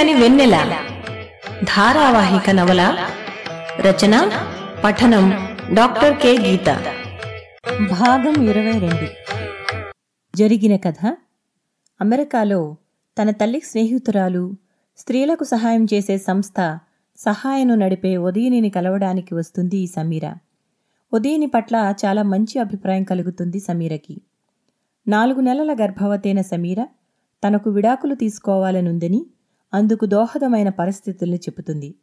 వెచ్చగని వెన్నెల. ధారావాహిక నవల రచన పఠనం డాక్టర్ కె. గీత. భాగం ఇరవై రెండు. జరిగిన కథ. అమెరికాలో తన తల్లి స్నేహితురాలు స్త్రీలకు సహాయం చేసే సంస్థ సహాయను నడిపే ఉదయనిని కలవడానికి వస్తుంది ఈ సమీర. ఉదయని పట్ల చాలా మంచి అభిప్రాయం కలుగుతుంది సమీరకి. నాలుగు నెలల గర్భవతైన సమీర తనకు విడాకులు తీసుకోవాలనుందని అందుకు దోహదమైన పరిస్థితుల్ని చెబుతుంది.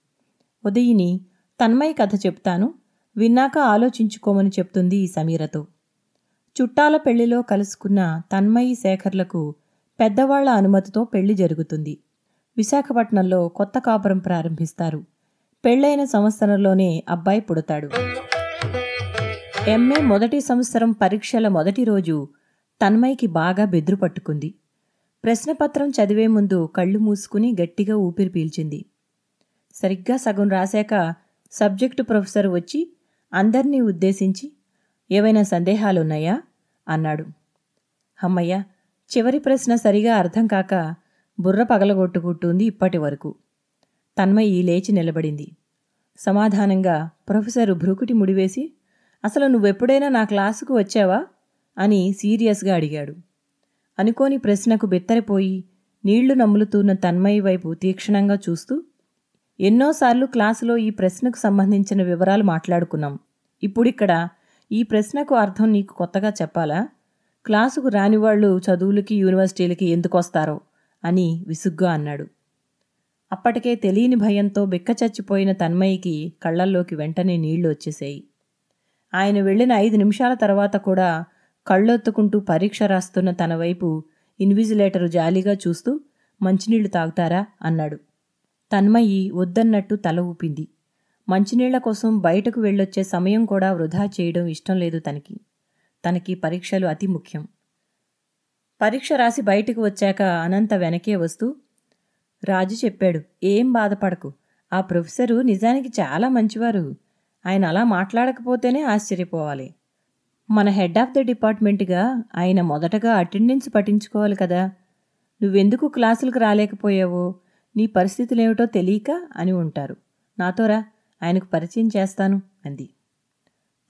ఉదయిని తన్మయ కథ చెప్తాను విన్నాక ఆలోచించుకోమని చెప్తుంది ఈ సమీరతో. చుట్టాల పెళ్ళిలో కలుసుకున్న తన్మయి శేఖర్లకు పెద్దవాళ్ళ అనుమతితో పెళ్ళి జరుగుతుంది. విశాఖపట్నంలో కొత్త కాపురం ప్రారంభిస్తారు. పెళ్ళైన సంవత్సరంలోనే అబ్బాయి పుడతాడు. ఎంఏ మొదటి సంవత్సరం పరీక్షల మొదటి రోజు తన్మయికి బాగా బెదురు పట్టుకుంది. ప్రశ్నపత్రం చదివే ముందు కళ్ళు మూసుకుని గట్టిగా ఊపిరి పీల్చింది. సరిగ్గా సగం రాశాక సబ్జెక్టు ప్రొఫెసర్ వచ్చి అందర్నీ ఉద్దేశించి ఏవైనా సందేహాలున్నాయా? అన్నాడు. అమ్మయ్య చివరి ప్రశ్న సరిగా అర్థం కాక బుర్ర పగలగొట్టుకుంటుంది ఇప్పటి వరకు. తన్మయి లేచి నిలబడింది. సమాధానంగా ప్రొఫెసరు భ్రుకుటి ముడివేసి అసలు నువ్వెప్పుడైనా నా క్లాసుకు వచ్చావా? అని సీరియస్గా అడిగాడు. అనుకోని ప్రశ్నకు బెత్తరిపోయి నీళ్ళు నమ్ములుతున్న తన్మయి వైపు తీక్షణంగా చూస్తూ ఎన్నోసార్లు క్లాసులో ఈ ప్రశ్నకు సంబంధించిన వివరాలు మాట్లాడుకున్నాం. ఇప్పుడిక్కడ ఈ ప్రశ్నకు అర్థం నీకు కొత్తగా చెప్పాలా? క్లాసుకు రానివాళ్ళు చదువులకి యూనివర్సిటీలకి ఎందుకొస్తారో అని విసుగ్గా అన్నాడు. అప్పటికే తెలియని భయంతో బిక్కచచ్చిపోయిన తన్మయికి కళ్ళల్లోకి వెంటనే నీళ్ళు వచ్చేసాయి. ఆయన వెళ్ళిన ఐదు నిమిషాల తర్వాత కూడా కళ్ళొత్తుకుంటూ పరీక్ష రాస్తున్న తన వైపు ఇన్విజిలేటరు జాలీగా చూస్తూ మంచినీళ్ళు తాగుతారా? అన్నాడు. తన్మయి వద్దన్నట్టు తల ఊపింది. మంచినీళ్ళ కోసం బయటకు వెళ్ళొచ్చే సమయం కూడా వృధా చేయడం ఇష్టం లేదు తనకి. తనకి పరీక్షలు అతి ముఖ్యం. పరీక్ష రాసి బయటకు వచ్చాక అనంత వెనకే వస్తూ రాజు చెప్పాడు ఏం బాధపడకు. ఆ ప్రొఫెసరు నిజానికి చాలా మంచివారు. ఆయన అలా మాట్లాడకపోతేనే ఆశ్చర్యపోవాలి. మన హెడ్ ఆఫ్ ద డిపార్ట్మెంట్గా ఆయన మొదటగా అటెండెన్స్ పట్టించుకోవాలి కదా. నువ్వెందుకు క్లాసులకు రాలేకపోయావో? నీ పరిస్థితులేమిటో తెలియక అని ఉంటారు. నాతోరా ఆయనకు పరిచయం చేస్తాను అంది.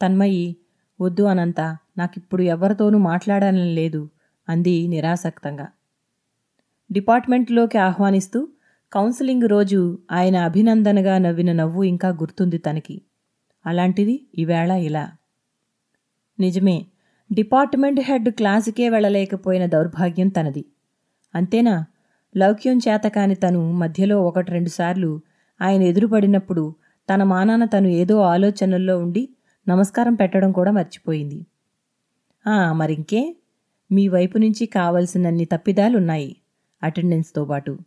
తన్మయి వద్దు అనంత నాకిప్పుడు ఎవరితోనూ మాట్లాడాలని లేదు అంది నిరాసక్తంగా. డిపార్ట్మెంట్లోకి ఆహ్వానిస్తూ కౌన్సిలింగ్ రోజు ఆయన అభినందనగా నవ్విన నవ్వు ఇంకా గుర్తుంది తనకి. అలాంటిది ఈవేళ ఇలా. నిజమే. డిపార్ట్మెంట్ హెడ్ క్లాసుకే వెళ్ళలేకపోయిన దౌర్భాగ్యం తనది. అంతేనా? లౌక్యం చేతకాని తను మధ్యలో ఒకటి రెండుసార్లు ఆయన ఎదురుపడినప్పుడు తన మానాన తను ఏదో ఆలోచనల్లో ఉండి నమస్కారం పెట్టడం కూడా మర్చిపోయింది. ఆ మరింకే. మీ వైపు నుంచి కావలసినన్ని తప్పిదాలున్నాయి అటెండెన్స్తో పాటు.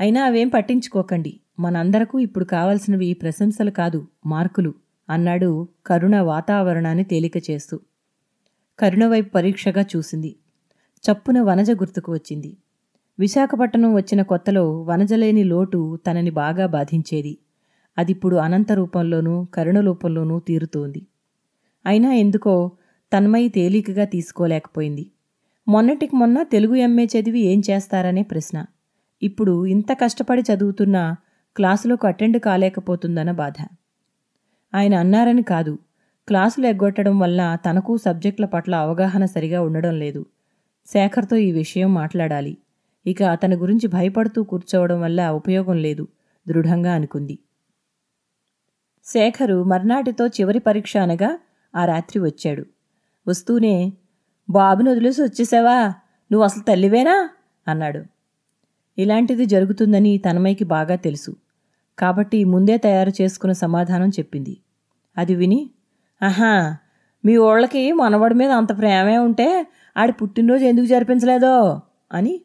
అయినా అవేం పట్టించుకోకండి. మనందరకు ఇప్పుడు కావలసినవి ప్రశంసలు కాదు మార్కులు. అన్నాడు కరుణ వాతావరణాన్ని తేలిక చేస్తూ. కరుణ వైపు పరీక్షగా చూసింది. చప్పున వనజ గుర్తుకు వచ్చింది. విశాఖపట్నం వచ్చిన కొత్తలో వనజలేని లోటు తనని బాగా బాధించేది. అదిప్పుడు అనంత రూపంలోనూ కరుణ రూపంలోనూ తీరుతోంది. అయినా ఎందుకో తన్మయి తేలికగా తీసుకోలేకపోయింది. మొన్నటికి మొన్న తెలుగు ఎంఏ చదివి ఏం చేస్తారనే ప్రశ్న. ఇప్పుడు ఇంత కష్టపడి చదువుతున్నా క్లాసులకు అటెండ్ కాలేకపోతుందన్న బాధ. ఆయన అన్నారని కాదు. క్లాసులు ఎగ్గొట్టడం వల్ల తనకు సబ్జెక్టుల పట్ల అవగాహన సరిగా ఉండడం లేదు. శేఖర్తో ఈ విషయం మాట్లాడాలి. ఇక అతని గురించి భయపడుతూ కూర్చోవడం వల్ల ఉపయోగం లేదు. దృఢంగా అనుకుంది. శేఖరు మర్నాటితో చివరి పరీక్ష అనగా ఆ రాత్రి వచ్చాడు. వస్తూనే బాబుని వదిలేసి వచ్చేసావా? నువ్వు అసలు తల్లివేనా? అన్నాడు. ఇలాంటిది జరుగుతుందని తనమైకి బాగా తెలుసు. కాబట్టి ముందే తయారు చేసుకున్న సమాధానం చెప్పింది. అది విని ఆహా మీ ఓళ్ళకి మనవడి మీద అంత ప్రేమే ఉంటే ఆడి పుట్టినరోజు ఎందుకు జరిపించలేదో? అని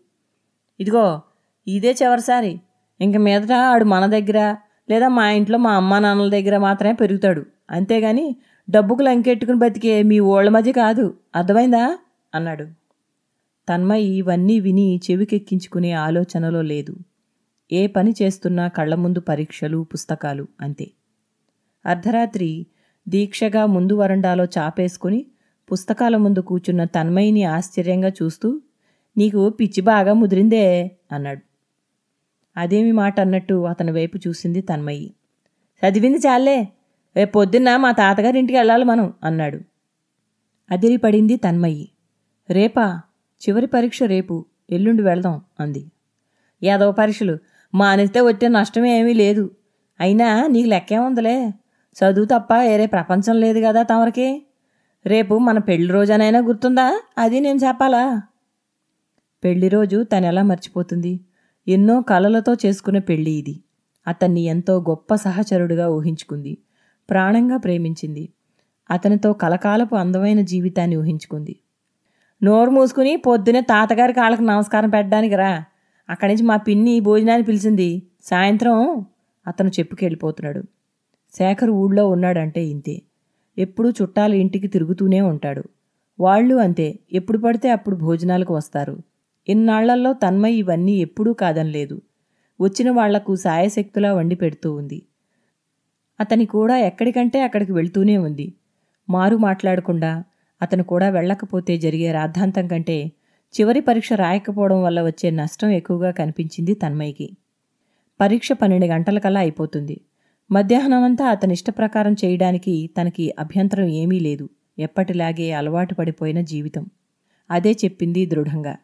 ఇదిగో ఇదే చివరిసారి. ఇంక మీదట ఆడు మన దగ్గర లేదా మా ఇంట్లో మా అమ్మా నాన్నల దగ్గర మాత్రమే పెరుగుతాడు. అంతేగాని డబ్బుకు లంకెట్టుకుని బతికే మీ ఓళ్ళ మధ్య కాదు. అర్థమైందా? అన్నాడు. తన్మయి ఇవన్నీ విని చెవికెక్కించుకునే ఆలోచనలో లేదు. ఏ పని చేస్తున్నా కళ్ళ ముందు పరీక్షలు పుస్తకాలు అంతే. అర్ధరాత్రి దీక్షగా ముందు వరండాలో చాపేసుకుని పుస్తకాల ముందు కూర్చున్న తన్మయిని ఆశ్చర్యంగా చూస్తూ నీకు పిచ్చి బాగా ముదిరిందే అన్నాడు. అదేమి మాట అన్నట్టు అతని వైపు చూసింది తన్మయి. చదివింది చాలే రేపు పొద్దున్న మా తాతగారి ఇంటికి వెళ్ళాలి మనం అన్నాడు. అదిరిపడింది తన్మయి. రేపా చివరి పరీక్ష రేపు ఎల్లుండి వెళ్దాం అంది. యాదవ పరీక్షలు మానేస్తే వచ్చే నష్టమే ఏమీ లేదు. అయినా నీకు లెక్కేముందిలే? చదువు తప్ప వేరే ప్రపంచం లేదు కదా తమరికి? రేపు మన పెళ్ళి రోజనైనా గుర్తుందా? అది నేను చెప్పాలా? పెళ్ళి రోజు తనెలా మర్చిపోతుంది? ఎన్నో కలలతో చేసుకున్న పెళ్ళి ఇది. అతన్ని ఎంతో గొప్ప సహచరుడుగా ఊహించుకుంది. ప్రాణంగా ప్రేమించింది. అతనితో కలకాలపు అందమైన జీవితాన్ని ఊహించుకుంది. నోరు మూసుకుని పొద్దునే తాతగారి కాళ్ళకి నమస్కారం పెట్టడానికి రా. అక్కడి నుంచి మా పిన్ని భోజనాన్ని పిలిచింది. సాయంత్రం అతను చెప్పుకెళ్ళిపోతున్నాడు. శేఖర్ ఊళ్ళో ఉన్నాడంటే ఇంతే. ఎప్పుడూ చుట్టాలు ఇంటికి తిరుగుతూనే ఉంటాడు. వాళ్ళు అంతే ఎప్పుడు పడితే అప్పుడు భోజనాలకు వస్తారు. ఇన్నాళ్ళల్లో తన్మయ్ ఇవన్నీ ఎప్పుడూ కాదనలేదు. వచ్చిన వాళ్ళకు సాయశక్తులా వండి పెడుతూ ఉంది. అతని కూడా ఎక్కడికంటే అక్కడికి వెళ్తూనే ఉంది. మారు మాట్లాడకుండా అతను కూడా వెళ్ళకపోతే జరిగే రాద్ధాంతం కంటే చివరి పరీక్ష రాయకపోవడం వల్ల వచ్చే నష్టం ఎక్కువగా కనిపించింది తన్మయ్యకి పరీక్ష పన్నెండు గంటలకల్లా అయిపోతుంది. మధ్యాహ్నమంతా అతని ఇష్టప్రకారం చేయడానికి తనకి అభ్యంతరం ఏమీ లేదు. ఎప్పటిలాగే అలవాటు పడిపోయిన జీవితం. అదే చెప్పింది దృఢంగా.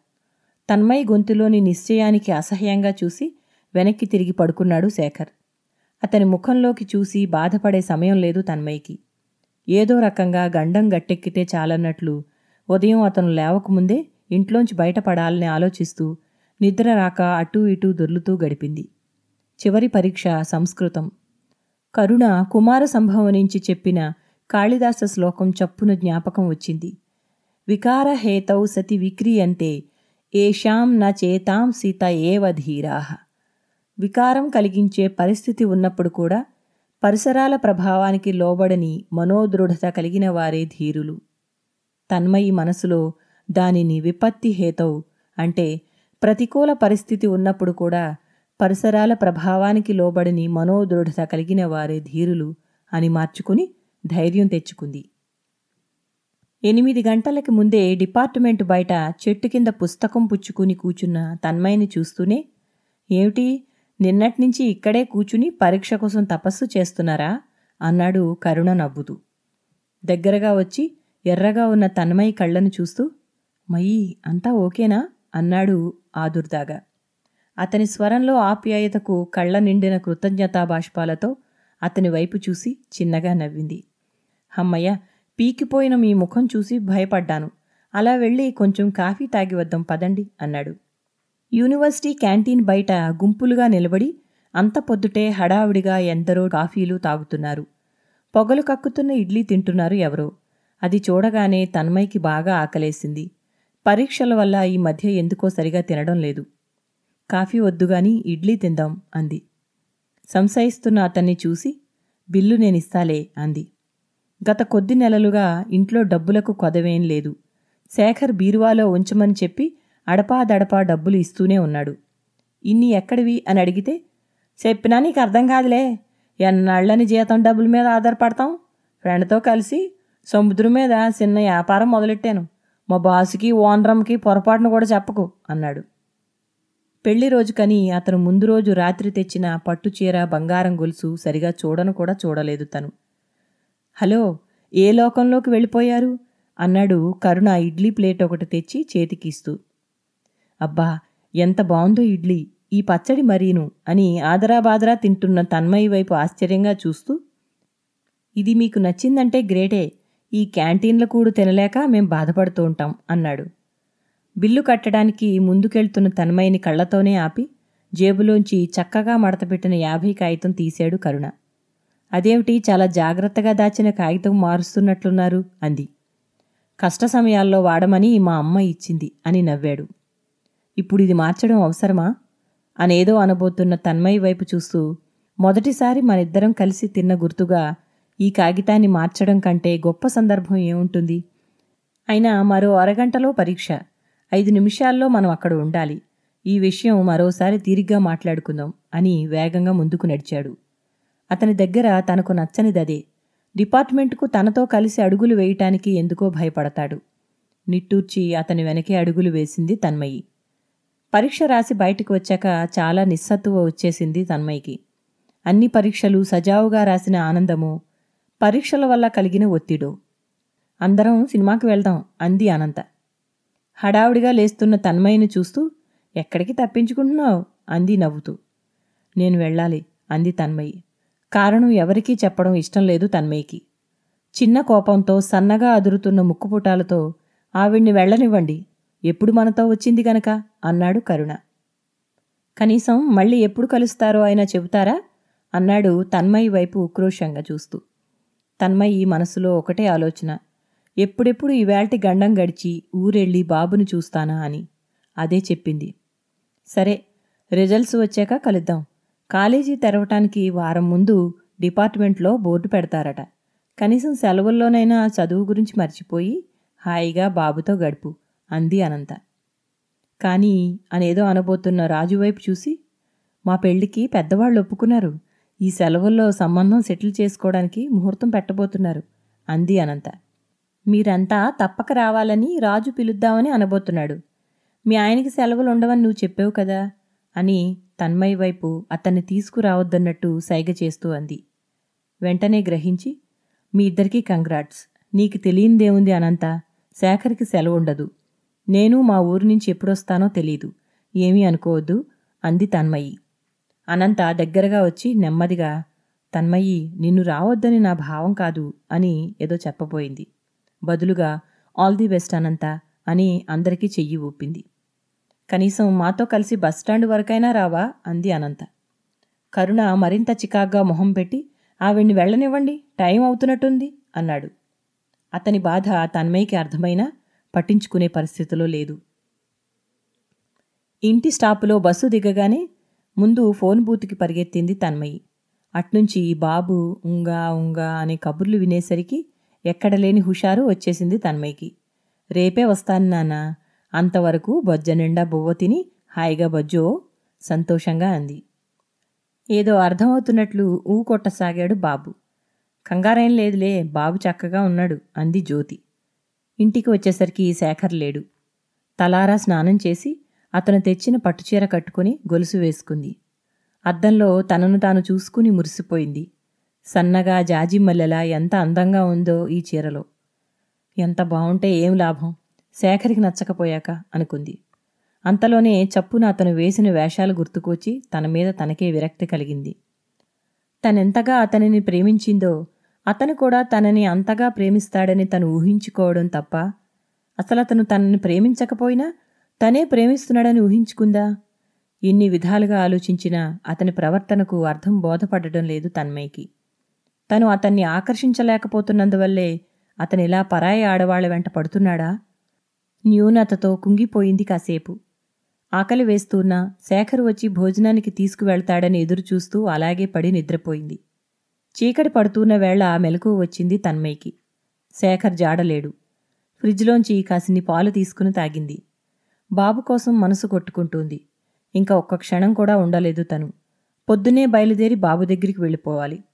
తన్మయ్ గొంతులోని నిశ్చయానికి అసహ్యంగా చూసి వెనక్కి తిరిగి పడుకున్నాడు శేఖర్. అతని ముఖంలోకి చూసి బాధపడే సమయం లేదు తన్మయ్యకి. ఏదో రకంగా గండం గట్టెక్కితే చాలన్నట్లు ఉదయం అతను లేవకముందే ఇంట్లోంచి బయటపడాలని ఆలోచిస్తూ నిద్ర రాక అటూ ఇటూ దొర్లుతూ గడిపింది. చివరి పరీక్ష సంస్కృతం. కరుణ కుమార సంభవం నుంచి చెప్పిన కాళిదాస శ్లోకం చప్పున జ్ఞాపకం వచ్చింది. వికారహేతౌ సతి విక్రియంతే ఏషాం న చేతాం సీత ఏవ ధీరాహ వికారం కలిగించే పరిస్థితి ఉన్నప్పుడు కూడా పరిసరాల ప్రభావానికి లోబడని మనోదృఢత కలిగిన వారే ధీరులు. తన్మయి మనసులో దానిని విపత్తి హేతవు అంటే ప్రతికూల పరిస్థితి ఉన్నప్పుడు కూడా పరిసరాల ప్రభావానికి లోబడని మనోదృఢత కలిగిన వారే ధీరులు అని మార్చుకుని ధైర్యం తెచ్చుకుంది. ఎనిమిది గంటలకి ముందే డిపార్ట్మెంట్ బయట చెట్టు కింద పుస్తకం పుచ్చుకుని కూచున్న తన్మయిని చూస్తూనే ఏమిటి నిన్నట్నుంచి ఇక్కడే కూచుని పరీక్ష కోసం తపస్సు చేస్తున్నారా? అన్నాడు కరుణ నవ్వుతూ. దగ్గరగా వచ్చి ఎర్రగా ఉన్న తన్మయి కళ్ళను చూస్తూ మయీ అంతా ఓకేనా? అన్నాడు ఆదుర్దాగా. అతని స్వరంలో ఆప్యాయతకు కళ్ళ నిండిన కృతజ్ఞతా బాష్పాలతో అతని వైపు చూసి చిన్నగా నవ్వింది. హమ్మయ్య పీకిపోయిన మీ ముఖం చూసి భయపడ్డాను. అలా వెళ్ళి కొంచెం కాఫీ తాగి వద్దాం పదండి అన్నాడు. యూనివర్సిటీ క్యాంటీన్ బయట గుంపులుగా నిలబడి అంత పొద్దుటే హడావిడిగా ఎందరో కాఫీలు తాగుతున్నారు. పొగలు కక్కుతున్న ఇడ్లీ తింటున్నారు ఎవరో. అది చూడగానే తన్మయ్కి బాగా ఆకలేసింది. పరీక్షల వల్ల ఈ మధ్య ఎందుకో సరిగా తినడం లేదు. కాఫీ వద్దుగాని ఇడ్లీ తిందాం అంది. సంశయిస్తున్న అతన్ని చూసి బిల్లు నేనిస్తాలే అంది. గత కొద్ది నెలలుగా ఇంట్లో డబ్బులకు కొదవేం లేదు. శేఖర్ బీరువాలో ఉంచమని చెప్పి అడపాదడపా డబ్బులు ఇస్తూనే ఉన్నాడు. ఇన్ని ఎక్కడివి? అని అడిగితే చెప్పినా నీకు అర్థం కాదులే. ఎన్నాళ్ళని జీతం డబ్బుల మీద ఆధారపడతాం? ఫ్రెండ్తో కలిసి సముద్రం మీద చిన్న వ్యాపారం మొదలెట్టాను. మా బాసుకి ఓనరంకి పొరపాటును కూడా చెప్పకు అన్నాడు. పెళ్ళి రోజుకని అతను ముందు రోజు రాత్రి తెచ్చిన పట్టుచీర బంగారం గొలుసు సరిగా చూడను కూడా చూడలేదు తను. హలో ఏ లోకంలోకి వెళ్ళిపోయారు? అన్నాడు కరుణ ఇడ్లీ ప్లేట్ ఒకటి తెచ్చి చేతికిస్తూ. అబ్బా ఎంత బాగుందో ఇడ్లీ ఈ పచ్చడి మరీను అని ఆదరాబాదరా తింటున్న తన్మయి వైపు ఆశ్చర్యంగా చూస్తూ. ఇది మీకు నచ్చిందంటే గ్రేటే ఈ క్యాంటీన్ల కూడు తినలేక మేం బాధపడుతూ ఉంటాం అన్నాడు. బిల్లు కట్టడానికి ముందుకెళ్తున్న తన్మయిని కళ్ళతోనే ఆపి జేబులోంచి చక్కగా మడతపెట్టిన యాభై కాగితం తీశాడు కరుణ. అదేమిటి చాలా జాగ్రత్తగా దాచిన కాగితం మారుస్తున్నట్లున్నారు అంది. కష్ట సమయాల్లో వాడమని మా అమ్మ ఇచ్చింది అని నవ్వాడు. ఇప్పుడు ఇది మార్చడం అవసరమా అనేదో అనబోతున్న తన్మయి వైపు చూస్తూ మొదటిసారి మనిద్దరం కలిసి తిన్న గుర్తుగా ఈ కాగితాన్ని మార్చడం కంటే గొప్ప సందర్భం ఏముంటుంది? అయినా మరో అరగంటలో పరీక్ష. ఐదు నిమిషాల్లో మనం అక్కడ ఉండాలి. ఈ విషయం మరోసారి తీరిగ్గా మాట్లాడుకుందాం అని వేగంగా ముందుకు నడిచాడు. అతని దగ్గర తనకు నచ్చనిదదే. డిపార్ట్మెంట్కు తనతో కలిసి అడుగులు వేయటానికి ఎందుకో భయపడతాడు. నిట్టూర్చి అతని వెనకే అడుగులు వేసింది తన్మయి. పరీక్ష రాసి బయటకు వచ్చాక చాలా నిస్సత్తువ వచ్చేసింది తన్మయ్యకి అన్ని పరీక్షలు సజావుగా రాసిన ఆనందము పరీక్షల వల్ల కలిగిన ఒత్తిడు. అందరం సినిమాకి వెళ్దాం అంది అనంత. హడావుడిగా లేస్తున్న తన్మయ్యను చూస్తూ ఎక్కడికి తప్పించుకుంటున్నావు? అంది నవ్వుతూ. నేను వెళ్ళాలి అంది తన్మయ్యి. కారణం ఎవరికీ చెప్పడం ఇష్టం లేదు తన్మయ్యకి. చిన్న కోపంతో సన్నగా అదురుతున్న ముక్కుపుటాలతో ఆవిడ్ని వెళ్ళనివ్వండి. ఎప్పుడు మనతో వచ్చింది గనక? అన్నాడు కరుణ. కనీసం మళ్ళీ ఎప్పుడు కలుస్తారో అయినా చెబుతారా? అన్నాడు తన్మయి వైపు ఉక్రోషంగా చూస్తూ. తన్మయ్యి మనసులో ఒకటే ఆలోచన. ఎప్పుడెప్పుడు ఈవేళటి గండం గడిచి ఊరెళ్ళి బాబుని చూస్తానా అని. అదే చెప్పింది. సరే రిజల్ట్స్ వచ్చాక కలుద్దాం. కాలేజీ తెరవటానికి వారం ముందు డిపార్ట్మెంట్లో బోర్డు పెడతారట. కనీసం సెలవుల్లోనైనా చదువు గురించి మర్చిపోయి హాయిగా బాబుతో గడుపు అంది అనంత. కానీ అనేదో అనబోతున్న రాజు వైపు చూసి మా పెళ్ళికి పెద్దవాళ్ళు ఒప్పుకున్నారు. ఈ సెలవుల్లో సంబంధం సెటిల్ చేసుకోవడానికి ముహూర్తం పెట్టబోతున్నారు అంది అనంత. మీరంతా తప్పక రావాలని రాజు పిలుద్దామని అనబోతున్నాడు. మీ ఆయనకి సెలవులు ఉండవని నువ్వు చెప్పావు కదా అని తన్మయ్య వైపు అతన్ని తీసుకురావద్దన్నట్టు సైగ చేస్తూ అంది. వెంటనే గ్రహించి మీ ఇద్దరికీ కంగ్రాట్స్. నీకు తెలియందేముంది అనంత? శేఖర్కి సెలవు ఉండదు నేను మా ఊరు నుంచి ఎప్పుడొస్తానో తెలీదు. ఏమీ అనుకోవద్దు అంది తన్మయ్యి అనంత దగ్గరగా వచ్చి నెమ్మదిగా తన్మయ్యి నిన్ను రావద్దని నా భావం కాదు అని ఏదో చెప్పబోయింది. బదులుగా ఆల్ ది బెస్ట్ అనంత అని అందరికీ చెయ్యి ఊపింది. కనీసం మాతో కలిసి బస్టాండ్ వరకైనా రావా? అంది అనంత. కరుణ మరింత చికాగ్గా మొహం పెట్టి ఆవిడ్ని వెళ్ళనివ్వండి టైం అవుతున్నట్టుంది అన్నాడు. అతని బాధ తన్మయ్యకి అర్థమైనా పట్టించుకునే పరిస్థితిలో లేదు. ఇంటి స్టాపులో బస్సు దిగగానే ముందు ఫోన్ బూత్కి పరిగెత్తింది తన్మయ్యి. అట్నుంచి బాబు ఉంగా ఉంగా అనే కబుర్లు వినేసరికి ఎక్కడలేని హుషారు వచ్చేసింది తన్మయ్యకి. రేపే వస్తాను నాన్న. అంతవరకు బొజ్జ నిండా బువ్వ తిని హాయిగా బొజ్జో సంతోషంగా అంది. ఏదో అర్థమవుతున్నట్లు ఊ కొట్టసాగాడు బాబు. కంగారేం లేదులే బాబు చక్కగా ఉన్నాడు అంది జ్యోతి. ఇంటికి వచ్చేసరికి శేఖర్ లేడు. తలారా స్నానం చేసి అతను తెచ్చిన పట్టుచీర కట్టుకుని గొలుసు వేసుకుంది. అద్దంలో తనను తాను చూసుకుని మురిసిపోయింది. సన్నగా జాజిమల్లెలా ఎంత అందంగా ఉందో ఈ చీరలో. ఎంత బావుంటే ఏం లాభం? శేఖరికి నచ్చకపోయాక అనుకుంది. అంతలోనే చప్పున అతను వేసిన వేషాలు గుర్తుకొచ్చి తన మీద తనకే విరక్తి కలిగింది. తనెంతగా అతనిని ప్రేమించిందో అతను కూడా తనని అంతగా ప్రేమిస్తాడని తను ఊహించుకోవడం తప్ప అసలు అతను తనని ప్రేమించకపోయినా తనే ప్రేమిస్తున్నాడని ఊహించుకుందా? ఎన్ని విధాలుగా ఆలోచించినా అతని ప్రవర్తనకు అర్థం బోధపడటం లేదు తన్మయ్యకి. తను అతన్ని ఆకర్షించలేకపోతున్నందువల్లే అతనిలా ఇలా పరాయి ఆడవాళ్ళ వెంట పడుతున్నాడా? న్యూనతతో కుంగిపోయింది కాసేపు. ఆకలి వేస్తున్నా శేఖర్ వచ్చి భోజనానికి తీసుకువెళ్తాడని ఎదురుచూస్తూ అలాగే పడి నిద్రపోయింది. చీకటి పడుతున్న వేళ మెలకు వచ్చింది తన్మయ్యకి. శేఖర్ జాడలేడు. ఫ్రిడ్జ్లోంచి కాసిని పాలు తీసుకుని తాగింది. బాబు కోసం మనసు కొట్టుకుంటుంది. ఇంకా ఒక్క క్షణం కూడా ఉండలేదు తను. పొద్దునే బయలుదేరి బాబు దగ్గరికి వెళ్ళిపోవాలి.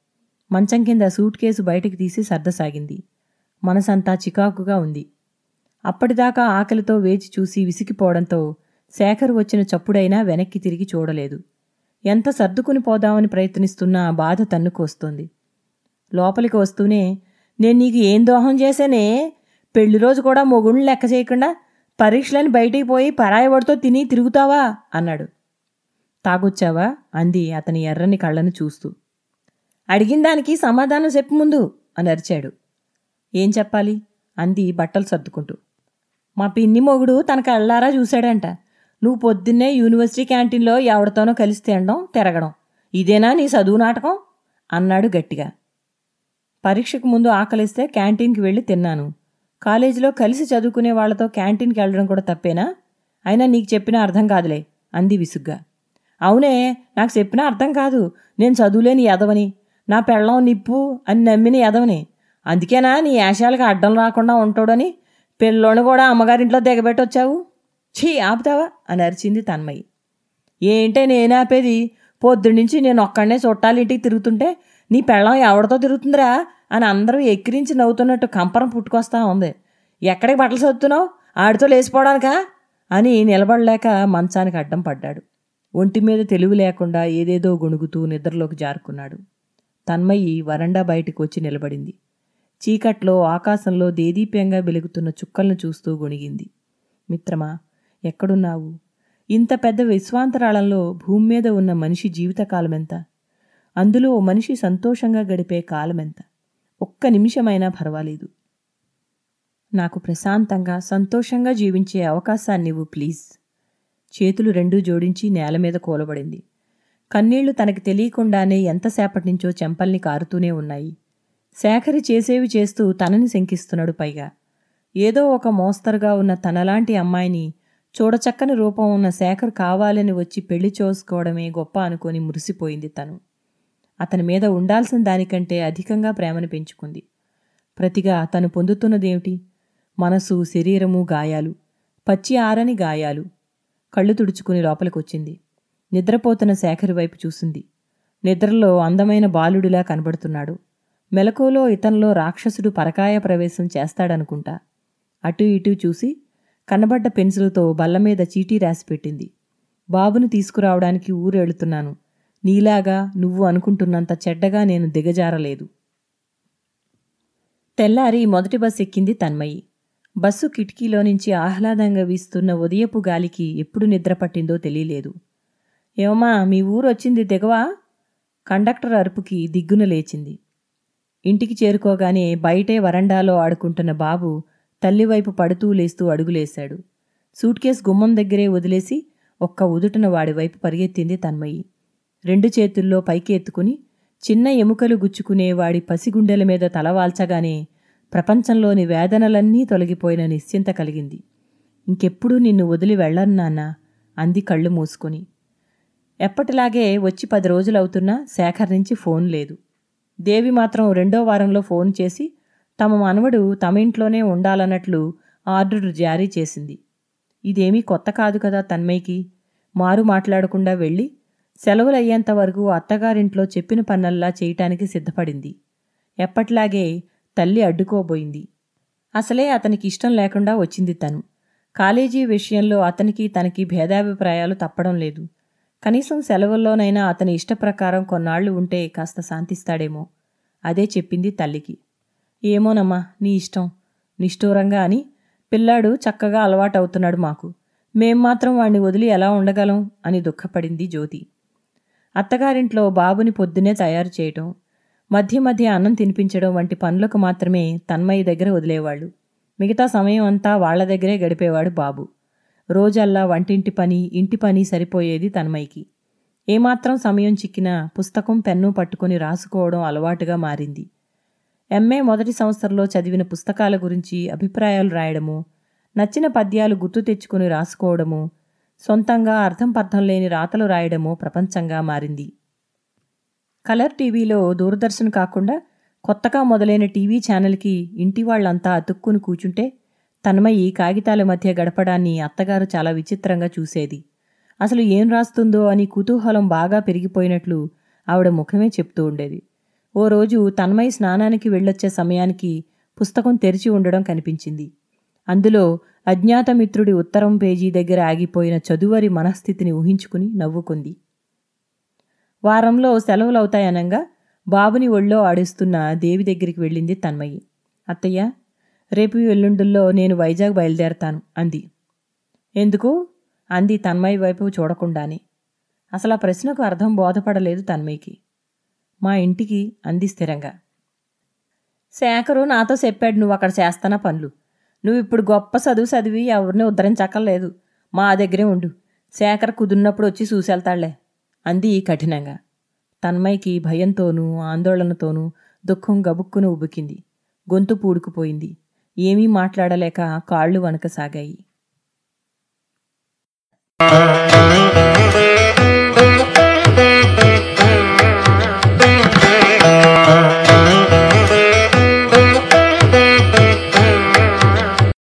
మంచం కింద సూట్ కేసు బయటికి తీసి సర్దసాగింది. మనసంతా చికాకుగా ఉంది. అప్పటిదాకా ఆకలితో వేచి చూసి విసిగిపోవడంతో శేఖర్ వచ్చిన చప్పుడైనా వెనక్కి తిరిగి చూడలేదు. ఎంత సర్దుకుని పోదామని ప్రయత్నిస్తున్నా బాధ తన్నుకొస్తోంది లోపలికి వస్తూనే నేను నీకు ఏం దోహం చేశానే? పెళ్ళి రోజు కూడా మొగుళ్ళు లెక్క చేయకుండా పరీక్షలని బయటికి పోయి పరాయవాడితో తిని తిరుగుతావా? అన్నాడు. తాగొచ్చావా? అంది అతని ఎర్రని కళ్ళను చూస్తూ. అడిగిన దానికి సమాధానం చెప్పు ముందు అని అరిచాడు. ఏం చెప్పాలి? అంది బట్టలు సర్దుకుంటూ. మా పిన్ని మొగుడు తన కళ్ళారా చూశాడంట. నువ్వు పొద్దున్నే యూనివర్సిటీ క్యాంటీన్లో ఎవరితోనో కలిసి తినడం తిరగడం. ఇదేనా నీ చదువు నాటకం? అన్నాడు గట్టిగా. పరీక్షకు ముందు ఆకలిస్తే క్యాంటీన్కి వెళ్ళి తిన్నాను. కాలేజీలో కలిసి చదువుకునే వాళ్ళతో క్యాంటీన్కి వెళ్ళడం కూడా తప్పేనా? అయినా నీకు చెప్పినా అర్థం కాదులే అంది విసుగ్గా. అవునే నాకు చెప్పినా అర్థం కాదు. నేను చదువులేని ఎదవని నా పెళ్ళం నిప్పు అని నమ్మిన ఎదవని అందుకేనా నీ యాశాలకు అడ్డం రాకుండా ఉంటాడని పిల్లోని కూడా అమ్మగారింట్లో దిగబెట్టొచ్చావు ఛీ ఆపుతావా? అని అరిచింది తన్మయ్యి ఏంటే ఆపేది? పొద్దున్నుంచి నేను ఒక్కడనే చుట్టాలింటికి తిరుగుతుంటే నీ పెళ్ళం ఎవరితో తిరుగుతుందిరా? అని అందరూ ఎక్కిరించి నవ్వుతున్నట్టు కంపరం పుట్టుకొస్తా ఉంది. ఎక్కడికి బట్టలు చదువుతున్నావు ఆడితో లేచిపోవడానికా? అని నిలబడలేక మంచానికి అడ్డం పడ్డాడు. ఒంటి మీద తెలివి లేకుండా ఏదేదో గొణుగుతూ నిద్రలోకి జారుకున్నాడు. తన్మయి వరండా బయటికి వచ్చి నిలబడింది. చీకట్లో ఆకాశంలో దేదీప్యంగా వెలుగుతున్న చుక్కలను చూస్తూ గొణిగింది. మిత్రమా ఎక్కడున్నావు? ఇంత పెద్ద విశ్వాంతరాళంలో భూమి మీద ఉన్న మనిషి జీవితకాలమెంత? అందులో ఓ మనిషి సంతోషంగా గడిపే కాలమెంత? ఒక్క నిమిషమైనా పర్వాలేదు. నాకు ప్రశాంతంగా సంతోషంగా జీవించే అవకాశాన్నివ్వు ప్లీజ్. చేతులు రెండూ జోడించి నేల మీద కూలబడింది. కన్నీళ్ళు తనకి తెలియకుండానే ఎంతసేపటినుంచో చెంపల్ని కారుతూనే ఉన్నాయి. శేఖరి చేసేవి చేస్తూ తనని శంకిస్తున్నాడు పైగా. ఏదో ఒక మోస్తరుగా ఉన్న తనలాంటి అమ్మాయిని చూడచక్కని రూపం ఉన్న శేఖర్ కావాలని వచ్చి పెళ్ళి చేసుకోవడమే గొప్ప అనుకొని మురిసిపోయింది తను. అతని మీద ఉండాల్సిన దానికంటే అధికంగా ప్రేమను పెంచుకుంది. ప్రతిగా తను పొందుతున్నదేమిటి? మనసు శరీరము గాయాలు. పచ్చి ఆరని గాయాలు. కళ్ళు తుడుచుకుని లోపలికొచ్చింది. నిద్రపోతున్న శేఖర్ వైపు చూసింది. నిద్రలో అందమైన బాలుడిలా కనబడుతున్నాడు. మెలకువలో ఇతనిలో రాక్షసుడు పరకాయ ప్రవేశం చేస్తాడనుకుంటా. అటు ఇటు చూసి కనబడ్డ పెన్సిల్తో బల్ల మీద చీటీ రాసిపెట్టింది బాబుని తీసుకురావడానికి ఊరెళ్తున్నాను నీలాగా నువ్వు అనుకుంటున్నంత చెడ్డగా నేను దిగజారలేదు. తెల్లారి మొదటి బస్ ఎక్కింది తన్మయి. బస్సు కిటికీలో నుంచి ఆహ్లాదంగా వీస్తున్న ఉదయపు గాలికి ఎప్పుడు నిద్ర పట్టిందో తెలియలేదు. ఏమమ్మా మీ ఊరు వచ్చింది దిగవా కండక్టర్ అరుపుకి దిగ్గున లేచింది. ఇంటికి చేరుకోగానే బయటే వరండాలో ఆడుకుంటున్న బాబు తల్లివైపు పడుతూ లేస్తూ అడుగులేశాడు. సూట్ కేస్ గుమ్మం దగ్గరే వదిలేసి ఒక్క ఉదుటన వాడివైపు పరిగెత్తింది తన్మయి. రెండు చేతుల్లో పైకి ఎత్తుకుని చిన్న ఎముకలు గుచ్చుకునే వాడి పసిగుండెల మీద తలవాల్చగానే ప్రపంచంలోని వేదనలన్నీ తొలగిపోయిన నిశ్చింత కలిగింది. ఇంకెప్పుడూ నిన్ను వదిలి వెళ్ళను నాన్న అంది కళ్ళు మూసుకొని. ఎప్పటిలాగే వచ్చి పది రోజులవుతున్నా శేఖర్ నుంచి ఫోన్ లేదు. దేవి మాత్రం రెండో వారంలో ఫోన్ చేసి తమ మనవడు తమ ఇంట్లోనే ఉండాలన్నట్లు ఆర్డర్ జారీ చేసింది. ఇదేమీ కొత్త కాదు కదా తన్మయ్యకి? మారు మాట్లాడకుండా వెళ్ళి సెలవులయ్యేంత వరకు అత్తగారింట్లో చెప్పిన పనుల్లా చేయటానికి సిద్ధపడింది. ఎప్పట్లాగే తల్లి అడ్డుకోబోయింది. అసలే అతనికి ఇష్టం లేకుండా వచ్చింది తను. కాలేజీ విషయంలో అతనికి తనకి భేదాభిప్రాయాలు తప్పడం లేదు. కనీసం సెలవుల్లోనైనా అతని ఇష్టప్రకారం కొన్నాళ్ళు ఉంటే కాస్త శాంతిస్తాడేమో. అదే చెప్పింది తల్లికి. ఏమోనమ్మా నీ ఇష్టం. నిష్ఠూరంగా అని పిల్లాడు చక్కగా అలవాటవుతున్నాడు మాకు. మేం మాత్రం వాణ్ణి వదిలి ఎలా ఉండగలం అని దుఃఖపడింది జ్యోతి. అత్తగారింట్లో బాబుని పొద్దునే తయారు చేయటం మధ్య మధ్య అన్నం తినిపించడం వంటి పనులకు మాత్రమే తన్మయ్య దగ్గర వదిలేవాళ్ళు. మిగతా సమయం అంతా వాళ్ళ దగ్గరే గడిపేవాడు బాబు. రోజల్లా వంటింటి పని ఇంటి పని సరిపోయేది తన్మయ్యకి. ఏమాత్రం సమయం చిక్కినా పుస్తకం పెన్ను పట్టుకుని రాసుకోవడం అలవాటుగా మారింది. ఎంఏ మొదటి సంవత్సరంలో చదివిన పుస్తకాల గురించి అభిప్రాయాలు రాయడము నచ్చిన పద్యాలు గుర్తు తెచ్చుకుని రాసుకోవడము సొంతంగా అర్థం పర్థం లేని రాతలు రాయడము ప్రపంచంగా మారింది. కలర్ టీవీలో దూరదర్శన్ కాకుండా కొత్తగా మొదలైన టీవీ ఛానల్కి ఇంటి వాళ్ళంతా అతుక్కుని కూచుంటే తన్మయి కాగితాల మధ్య గడపడాన్ని అత్తగారు చాలా విచిత్రంగా చూసేది. అసలు ఏం రాస్తుందో అని కుతూహలం బాగా పెరిగిపోయినట్లు ఆవిడ ముఖమే చెప్తూ ఉండేది. ఓ రోజు తన్మయి స్నానానికి వెళ్ళొచ్చే సమయానికి పుస్తకం తెరిచి ఉండడం కనిపించింది. అందులో అజ్ఞాతమిత్రుడి ఉత్తరం పేజీ దగ్గర ఆగిపోయిన చదువరి మనస్థితిని ఊహించుకుని నవ్వుకుంది. వారంలో సెలవులవుతాయనంగా బాబుని ఒళ్ళో ఆడిస్తున్న దేవి దగ్గరికి వెళ్ళింది తన్మయి. అత్తయ్య రేపు ఎల్లుండుల్లో నేను వైజాగ్ బయలుదేరతాను అంది. ఎందుకు? అంది తన్మయ్య వైపు చూడకుండానే. అసలు ఆ ప్రశ్నకు అర్థం బోధపడలేదు తన్మయ్యకి. మా ఇంటికి అంది స్థిరంగా. శేఖరు నాతో చెప్పాడు నువ్వు అక్కడ చేస్తానా పనులు. నువ్వు ఇప్పుడు గొప్ప చదువు చదివి ఎవరిని ఉద్ధరించక్కర్లేదు. మా దగ్గరే ఉండు. శేఖర్ కుదిరినప్పుడు వచ్చి చూసేళ్తాళ్ళే అంది కఠినంగా. తన్మయ్యకి భయంతోనూ ఆందోళనతోనూ దుఃఖం గబుక్కును ఉబుకింది గొంతు పూడుకుపోయింది. ఏమీ మాట్లాడలేక కాళ్ళు వణకసాగాయి.